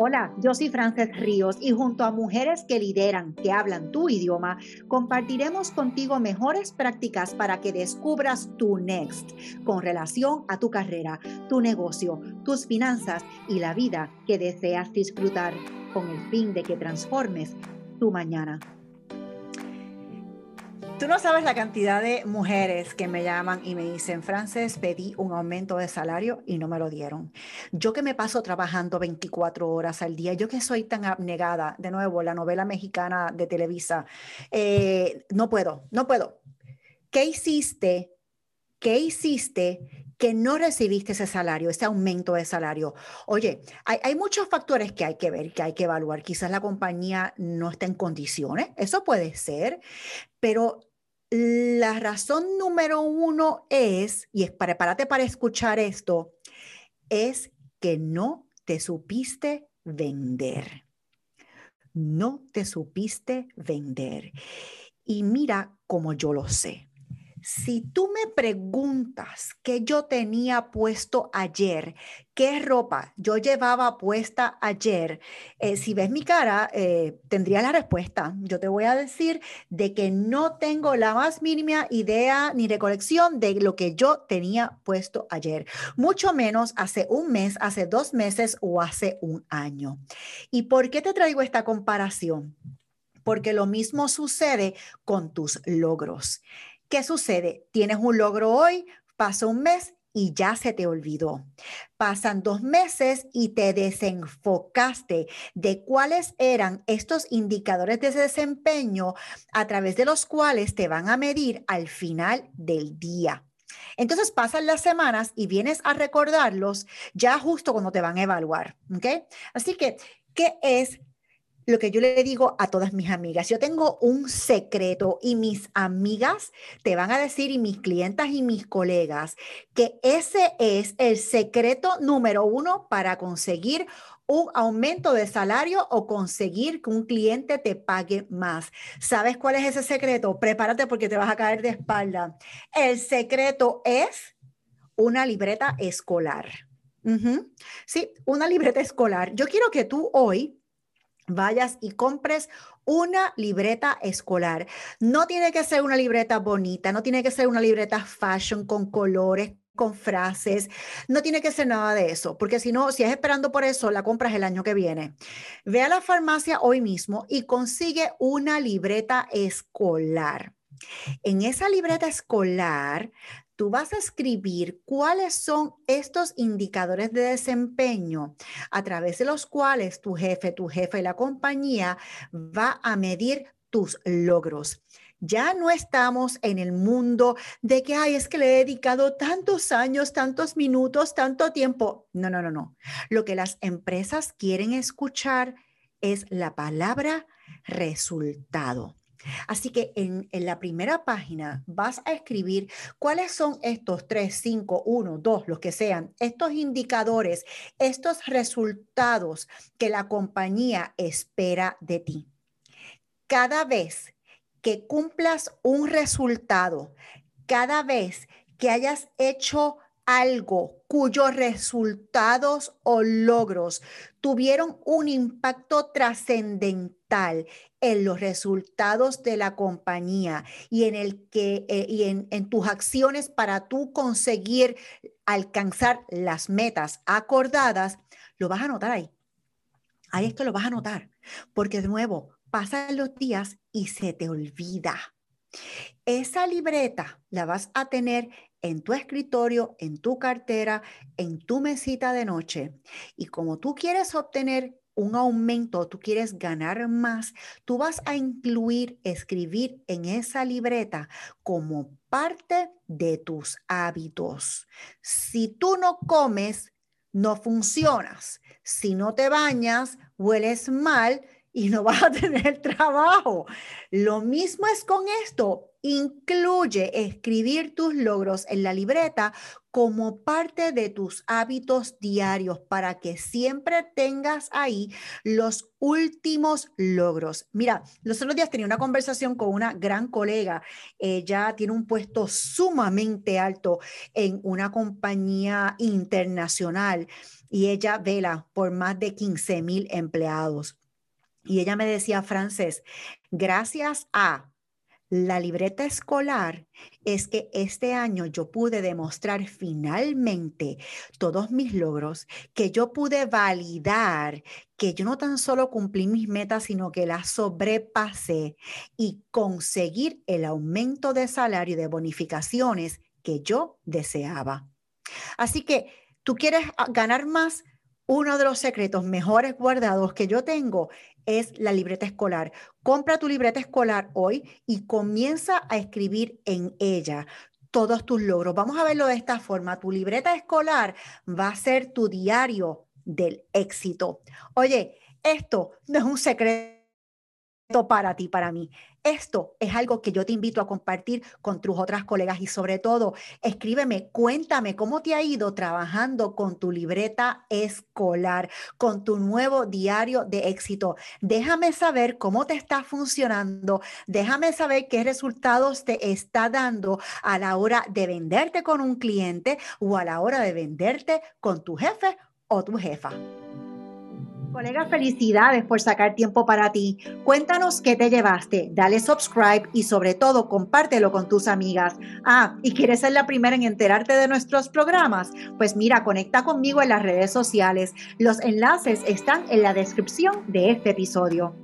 Hola, yo soy Frances Ríos y junto a mujeres que lideran, que hablan tu idioma, compartiremos contigo mejores prácticas para que descubras tu next con relación a tu carrera, tu negocio, tus finanzas y la vida que deseas disfrutar con el fin de que transformes tu mañana. Tú no sabes la cantidad de mujeres que me llaman y me dicen, Frances, pedí un aumento de salario y no me lo dieron. Yo que me paso trabajando 24 horas al día, yo que soy tan abnegada, de nuevo, la novela mexicana de Televisa, eh, no puedo, no puedo. ¿Qué hiciste? ¿Qué hiciste que no recibiste ese salario, ese aumento de salario. Oye, hay, hay, muchos factores que hay que ver, que hay que evaluar. Quizás la compañía no está en condiciones, eso puede ser, pero la razón número uno es, y es prepárate para escuchar esto, es que no te supiste vender. No te supiste vender. Y mira cómo yo lo sé. Si tú me preguntas qué yo tenía puesto ayer, qué ropa yo llevaba puesta ayer, eh, si ves mi cara, eh, tendría la respuesta. Yo te voy a decir de que no tengo la más mínima idea ni recolección de lo que yo tenía puesto ayer, mucho menos hace un mes, hace dos meses o hace un año. ¿Y por qué te traigo esta comparación? Porque lo mismo sucede con tus logros. ¿Qué sucede? Tienes un logro hoy, pasa un mes y ya se te olvidó. Pasan dos meses y te desenfocaste de cuáles eran estos indicadores de desempeño a través de los cuales te van a medir al final del día. Entonces pasan las semanas y vienes a recordarlos ya justo cuando te van a evaluar. ¿ok? Así que, ¿qué es lo que yo le digo a todas mis amigas. Yo tengo un secreto y mis amigas te van a decir y mis clientas y mis colegas que ese es el secreto número uno para conseguir un aumento de salario o conseguir que un cliente te pague más. ¿Sabes cuál es ese secreto? Prepárate porque te vas a caer de espalda. El secreto es una libreta escolar. Sí, una libreta escolar. Yo quiero que tú hoy vayas y compres una libreta escolar. No tiene que ser una libreta bonita, no tiene que ser una libreta fashion con colores, con frases, no tiene que ser nada de eso, porque si no, si es esperando por eso, la compras el año que viene. Ve a la farmacia hoy mismo y consigue una libreta escolar. En esa libreta escolar, tú vas a escribir cuáles son estos indicadores de desempeño a través de los cuales tu jefe, tu jefe y la compañía va a medir tus logros. Ya no estamos en el mundo de que, ay, es que le he dedicado tantos años, tantos minutos, tanto tiempo. No, no, no, no. Lo que las empresas quieren escuchar es la palabra resultado. Así que en, la primera página vas a escribir cuáles son estos tres, cinco, uno, dos, los que sean, estos indicadores, estos resultados que la compañía espera de ti. Cada vez que cumplas un resultado, cada vez que hayas hecho algo cuyos resultados o logros tuvieron un impacto trascendental en los resultados de la compañía y en el que eh, y en, tus acciones para tú conseguir alcanzar las metas acordadas, lo vas a notar ahí. Ahí esto lo vas a notar, porque de nuevo, pasan los días y se te olvida. Esa libreta la vas a tener en tu escritorio, en tu cartera, en tu mesita de noche. Y como tú quieres obtener un aumento, tú quieres ganar más, tú vas a incluir escribir en esa libreta como parte de tus hábitos. Si tú no comes, no funcionas. Si no te bañas, hueles mal y no vas a tener trabajo. Lo mismo es con esto. Incluye escribir tus logros en la libreta como parte de tus hábitos diarios para que siempre tengas ahí los últimos logros. Mira, los otros días tenía una conversación con una gran colega. Ella tiene un puesto sumamente alto en una compañía internacional y ella vela por más de 15 mil empleados. Y ella me decía, Frances, gracias a la libreta escolar es que este año yo pude demostrar finalmente todos mis logros, que yo pude validar que yo no tan solo cumplí mis metas, sino que las sobrepasé y conseguir el aumento de salario y de bonificaciones que yo deseaba. Así que tú quieres ah, ganar más, uno de los secretos mejores guardados que yo tengo es la libreta escolar. Compra tu libreta escolar hoy y comienza a escribir en ella todos tus logros. Vamos a verlo de esta forma. Tu libreta escolar va a ser tu diario del éxito. Oye, esto no es un secreto para ti, para mí. Esto es algo que yo te invito a compartir con tus otras colegas y sobre todo, escríbeme, cuéntame cómo te ha ido trabajando con tu libreta escolar, con tu nuevo diario de éxito. Déjame saber cómo te está funcionando, déjame saber qué resultados te está dando a la hora de venderte con un cliente o a la hora de venderte con tu jefe o tu jefa. Colega, felicidades por sacar tiempo para ti. Cuéntanos qué te llevaste, dale subscribe y sobre todo compártelo con tus amigas. Ah, ¿y quieres ser la primera en enterarte de nuestros programas? Pues mira, conecta conmigo en las redes sociales. Los enlaces están en la descripción de este episodio.